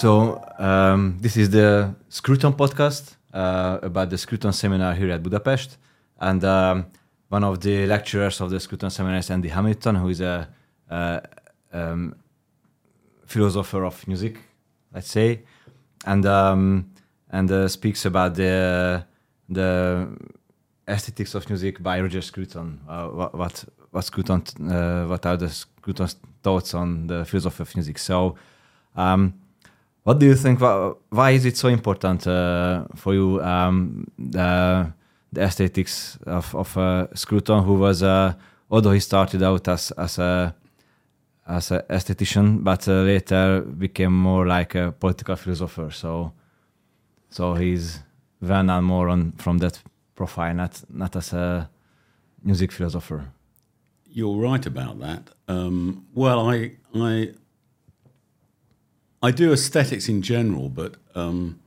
So um, this is the Scruton podcast uh, about the Scruton seminar here at Budapest, and um, one of the lecturers of the Scruton seminar is Andy Hamilton, who is a, a um, philosopher of music, let's say, and um, and uh, speaks about the the aesthetics of music by Roger Scruton. Uh, what what Scruton uh, what are the Scruton's thoughts on the philosophy of music? So. Um, what do you think? Why is it so important uh, for you? Um, the, the, aesthetics of, of uh, Scruton, who was, uh, although he started out as as a as an aesthetician, but uh, later became more like a political philosopher. So, so he's well known more on from that profile, not not as a music philosopher. You're right about that. Um, well, I I I do aesthetics in general, but um,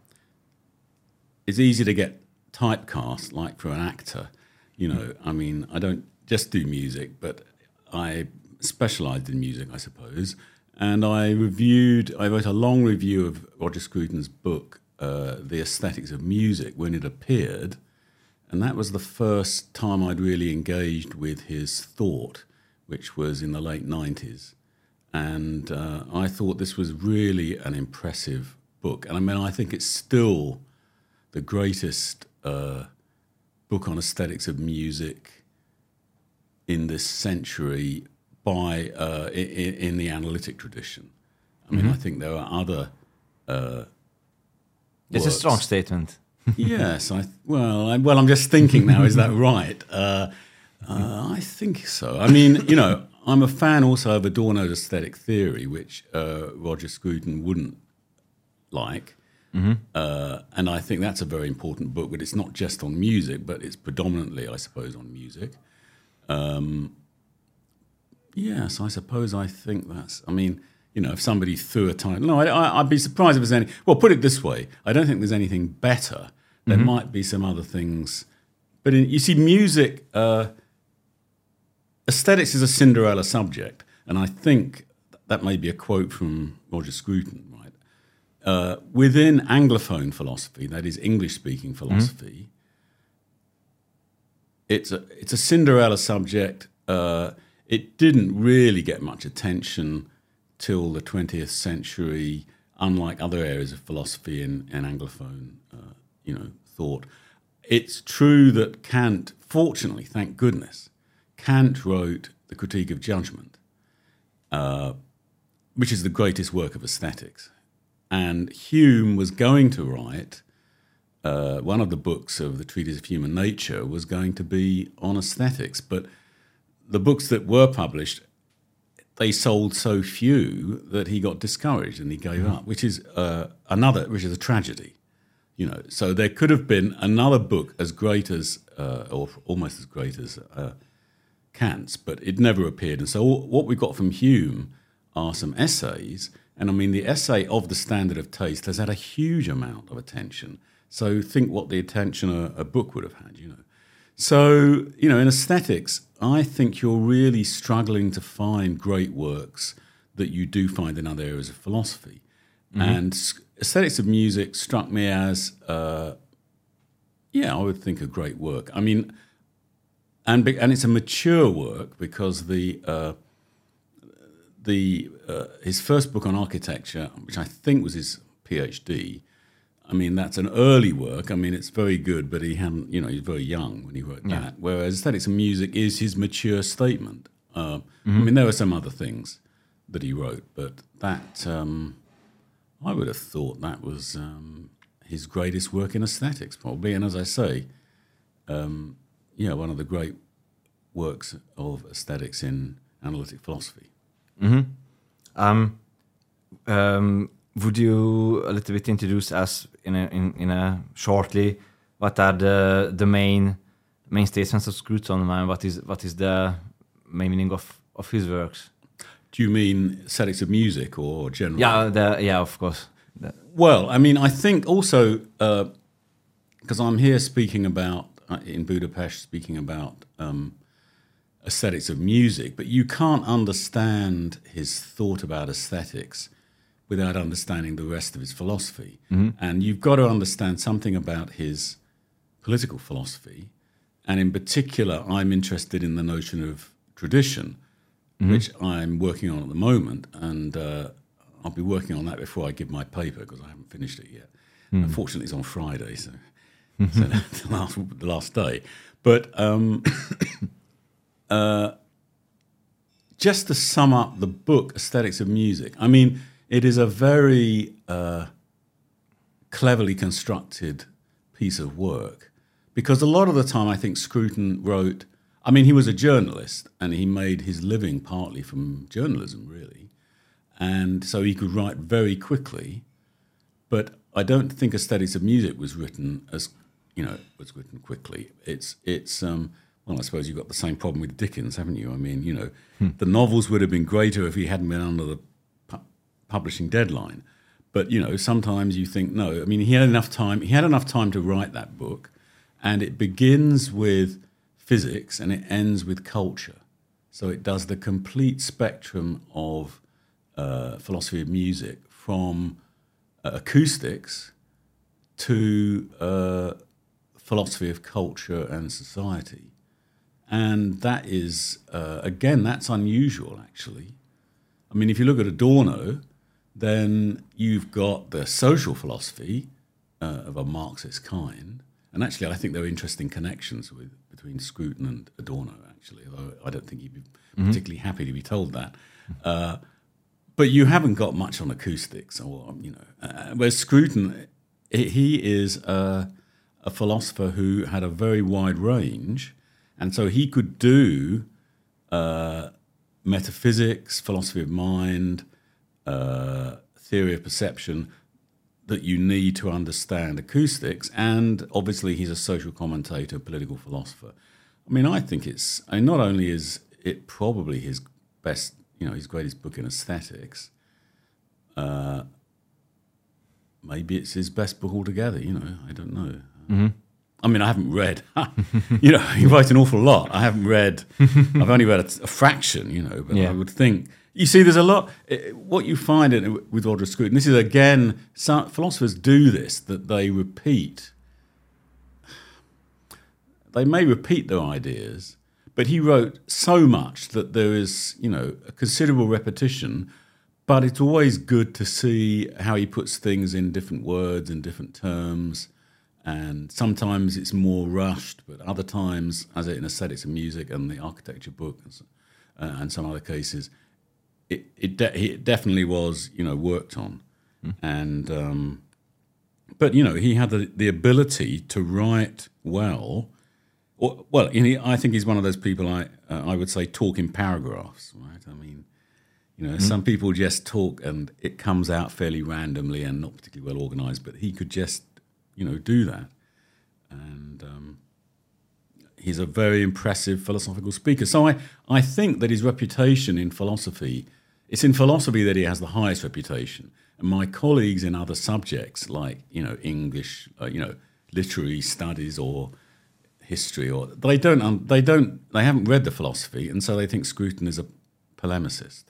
it's easy to get typecast, like for an actor. You know, I mean, I don't just do music, but I specialised in music, I suppose. And I reviewed, I wrote a long review of Roger Scruton's book, uh, The Aesthetics of Music, when it appeared. And that was the first time I'd really engaged with his thought, which was in the late 90s. And uh, I thought this was really an impressive book. And I mean, I think it's still the greatest uh, book on aesthetics of music in this century by uh, in, in, the analytic tradition. I mean, mm-hmm. I think there are other. Uh, it's a strong statement. yes, I well, I, well, I'm just thinking now. Is that right? Uh, uh, I think so. I mean, you know, I'm a fan also of Adorno's aesthetic theory, which uh, Roger Scruton wouldn't like. Mm-hmm. Uh, and I think that's a very important book, but it's not just on music, but it's predominantly, I suppose, on music. Um, yes, I suppose I think that's, I mean, you know, if somebody threw a title, no, I, would be surprised if there's any, well, put it this way, I don't think there's anything better. There mm-hmm. might be some other things. But in, you see, music, uh, aesthetics is a Cinderella subject, and I think that may be a quote from Roger Scruton, right? Uh, within Anglophone philosophy, that is English speaking philosophy, mm-hmm. it's, a, it's a Cinderella subject. Uh, it didn't really get much attention till the 20th century, unlike other areas of philosophy in Anglophone uh, you know, thought. It's true that Kant, fortunately, thank goodness, Kant wrote The Critique of Judgment, uh, which is the greatest work of aesthetics. And Hume was going to write uh, one of the books of the Treatise of Human Nature was going to be on aesthetics, but the books that were published they sold so few that he got discouraged and he gave mm. up, which is uh, another, which is a tragedy. You know, so there could have been another book as great as, uh, or almost as great as Kant's, but it never appeared. And so what we got from Hume are some essays. And I mean, the essay of the standard of taste has had a huge amount of attention. So think what the attention a, a book would have had, you know. So, you know, in aesthetics, I think you're really struggling to find great works that you do find in other areas of philosophy. Mm-hmm. And aesthetics of music struck me as, uh, yeah, I would think a great work. I mean, and and it's a mature work because the uh, the uh, his first book on architecture, which I think was his PhD. I mean, that's an early work. I mean, it's very good, but he hadn't, you know, he's very young when he wrote yeah. that. Whereas Aesthetics of Music is his mature statement. Uh, mm-hmm. I mean, there were some other things that he wrote, but that um, I would have thought that was um, his greatest work in aesthetics, probably. And as I say, um, yeah, one of the great works of aesthetics in analytic philosophy. Mm-hmm. Um, um, would you a little bit introduce us in a, in, in a shortly what are the the main main statements of Scruton and what is what is the main meaning of of his works? Do you mean aesthetics of music or general? Yeah, the, yeah, of course. The, well, I mean, I think also because uh, I'm here speaking about in Budapest, speaking about um, aesthetics of music, but you can't understand his thought about aesthetics without understanding the rest of his philosophy. And you've got to understand something about his political philosophy. And in particular, I'm interested in the notion of tradition, which I'm working on at the moment. And uh, I'll be working on that before I give my paper because I haven't finished it yet. Unfortunately, it's on Friday, so, so the last, the last day. But um, uh, just to sum up the book, Aesthetics of Music, I mean, it is a very uh, cleverly constructed piece of work because a lot of the time I think Scruton wrote. I mean, he was a journalist and he made his living partly from journalism, really. And so he could write very quickly. But I don't think Aesthetics of Music was written as, you know, was written quickly. It's, it's um, well, I suppose you've got the same problem with Dickens, haven't you? I mean, you know, the novels would have been greater if he hadn't been under the pu- publishing deadline. But you know, sometimes you think no. I mean, he had enough time. He had enough time to write that book, and it begins with physics and it ends with culture. So it does the complete spectrum of uh, philosophy of music, from uh, acoustics to uh, philosophy of culture and society. And that is, uh, again, that's unusual actually. I mean, if you look at Adorno, then you've got the social philosophy uh, of a Marxist kind. And actually, I think there are interesting connections with, between Scruton and Adorno, actually, although I don't think he'd be particularly happy to be told that. Uh, but you haven't got much on acoustics, or, you know, uh, whereas Scruton, he- he is a, a philosopher who had a very wide range. And so he could do uh, metaphysics, philosophy of mind, uh, theory of perception that you need to understand acoustics. And obviously, he's a social commentator, political philosopher. I mean, I think it's, I mean, not only is it probably his best, you know, his greatest book in aesthetics, uh, maybe it's his best book altogether, you know, I don't know. I mean, I haven't read, you know, he writes an awful lot. I haven't read, I've only read a, a fraction, you know, but Yeah. I would think, you see, there's a lot, eh, what you find in, with Roger Scruton, this is again, some philosophers do this, that they repeat, they may repeat their ideas, but he wrote so much that there is, you know, a considerable repetition. But it's always good to see how he puts things in different words and different terms. And sometimes it's more rushed, but other times, as in Aesthetics of Music and the Architecture book and, so, uh, and some other cases, it, it, de- it definitely was, you know, worked on. And, um, but, you know, he had the, the ability to write well or, well, you know, I think he's one of those people I uh, I would say talk in paragraphs, right? I mean, you know, some people just talk and it comes out fairly randomly and not particularly well organized, but he could just, you know, do that. And um, he's a very impressive philosophical speaker. So I, I think that his reputation in philosophy, it's in philosophy that he has the highest reputation. And my colleagues in other subjects like, you know, English, uh, you know, literary studies or history or they don't um, they don't they haven't read the philosophy and so they think Scruton is a polemicist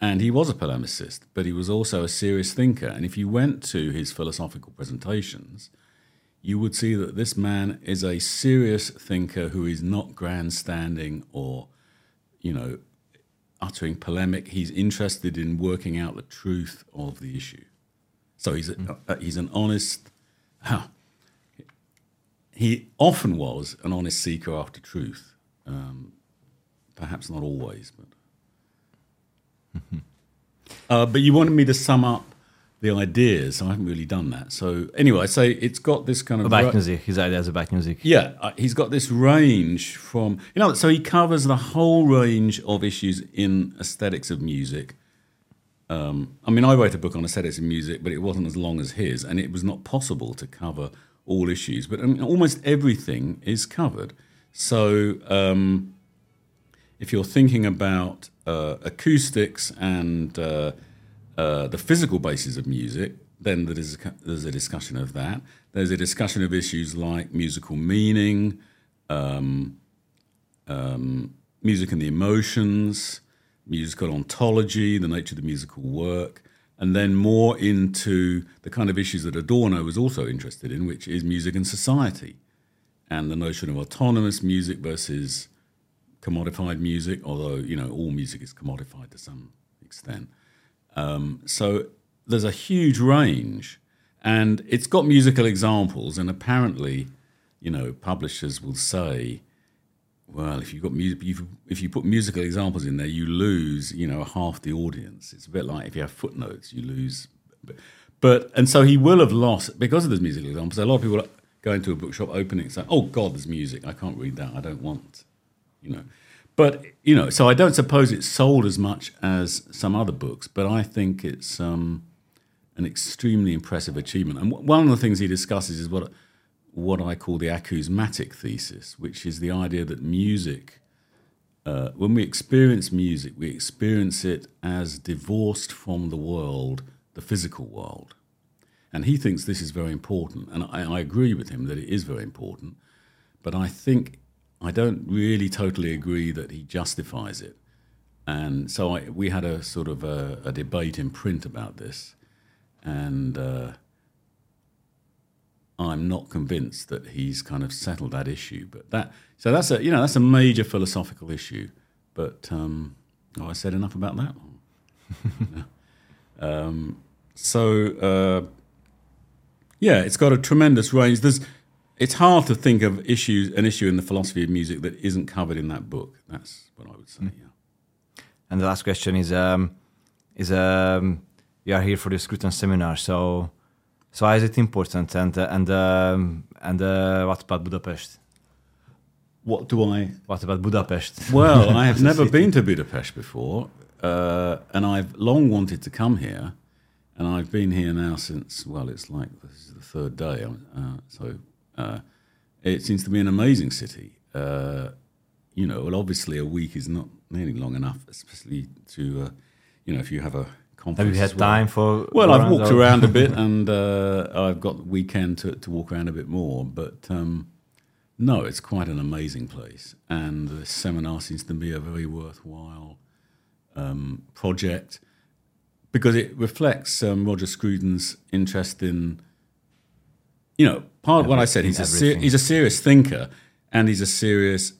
and he was a polemicist but he was also a serious thinker and if you went to his philosophical presentations you would see that this man is a serious thinker who is not grandstanding or you know uttering polemic he's interested in working out the truth of the issue so he's a, uh, he's an honest he often was an honest seeker after truth. Um, perhaps not always, but. uh, but you wanted me to sum up the ideas, I haven't really done that. So anyway, I say it's got this kind of About music, his ideas about music. yeah, uh, he's got this range from you know, so he covers the whole range of issues in aesthetics of music. Um, I mean, I wrote a book on aesthetics of music, but it wasn't as long as his, and it was not possible to cover all issues. But I mean, almost everything is covered. So um, if you're thinking about uh, acoustics and uh, uh, the physical basis of music, then there's a discussion of that. There's a discussion of issues like musical meaning, um, um, music and the emotions, musical ontology, the nature of the musical work, and then more into the kind of issues that Adorno was also interested in, which is music and society, and the notion of autonomous music versus commodified music. Although you know all music is commodified to some extent. Um, so there's a huge range, and it's got musical examples, and apparently, you know, publishers will say well, if you've got music, if, you put musical examples in there, you lose, you know, half the audience. It's a bit like if you have footnotes, you lose. But and so he will have lost because of those musical examples. A lot of people go into a bookshop, opening, it, saying, "Oh God, there's music. I can't read that. I don't want," you know. But you know, so I don't suppose it's sold as much as some other books, but I think it's um, an extremely impressive achievement. And one of the things he discusses is what what I call the acousmatic thesis, which is the idea that music, uh, when we experience music, we experience it as divorced from the world, the physical world. And he thinks this is very important. And I, I agree with him that it is very important. But I think I don't really totally agree that he justifies it. And so I, we had a sort of a, a, debate in print about this. And uh, I'm not convinced that he's kind of settled that issue. But that so that's a you know that's a major philosophical issue. But um, oh, I said enough about that. um, so uh, yeah, it's got a tremendous range. There's it's hard to think of issues an issue in the philosophy of music that isn't covered in that book. That's what I would say. Mm. Yeah. And the last question is um, is um, you are here for the Scruton seminar, so so why is it important? And uh, and um, and uh, what about Budapest? What do I? What about Budapest? Well, I have never been to Budapest before, uh, and I've long wanted to come here, and I've been here now since well, it's like this is the third day. Uh, so uh, it seems to be an amazing city. Uh, you know, well, obviously a week is not nearly long enough, especially to you know if you have a conference. have you had well. time for? Well, I've walked around a bit, and uh, I've got the weekend to, to walk around a bit more. But um, no, it's quite an amazing place, and the seminar seems to be a very worthwhile um, project because it reflects um, Roger Scruton's interest in, you know, part of what I said. He's a ser- he's a serious thinker, and he's a serious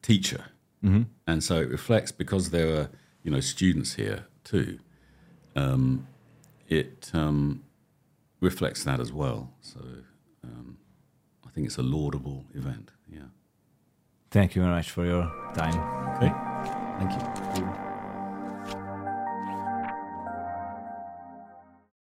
teacher, mm-hmm. and so it reflects because there are you know students here too um, it um, reflects that as well. So um, I think it's a laudable event. Yeah. Thank you very much for your time. Okay. Thank you.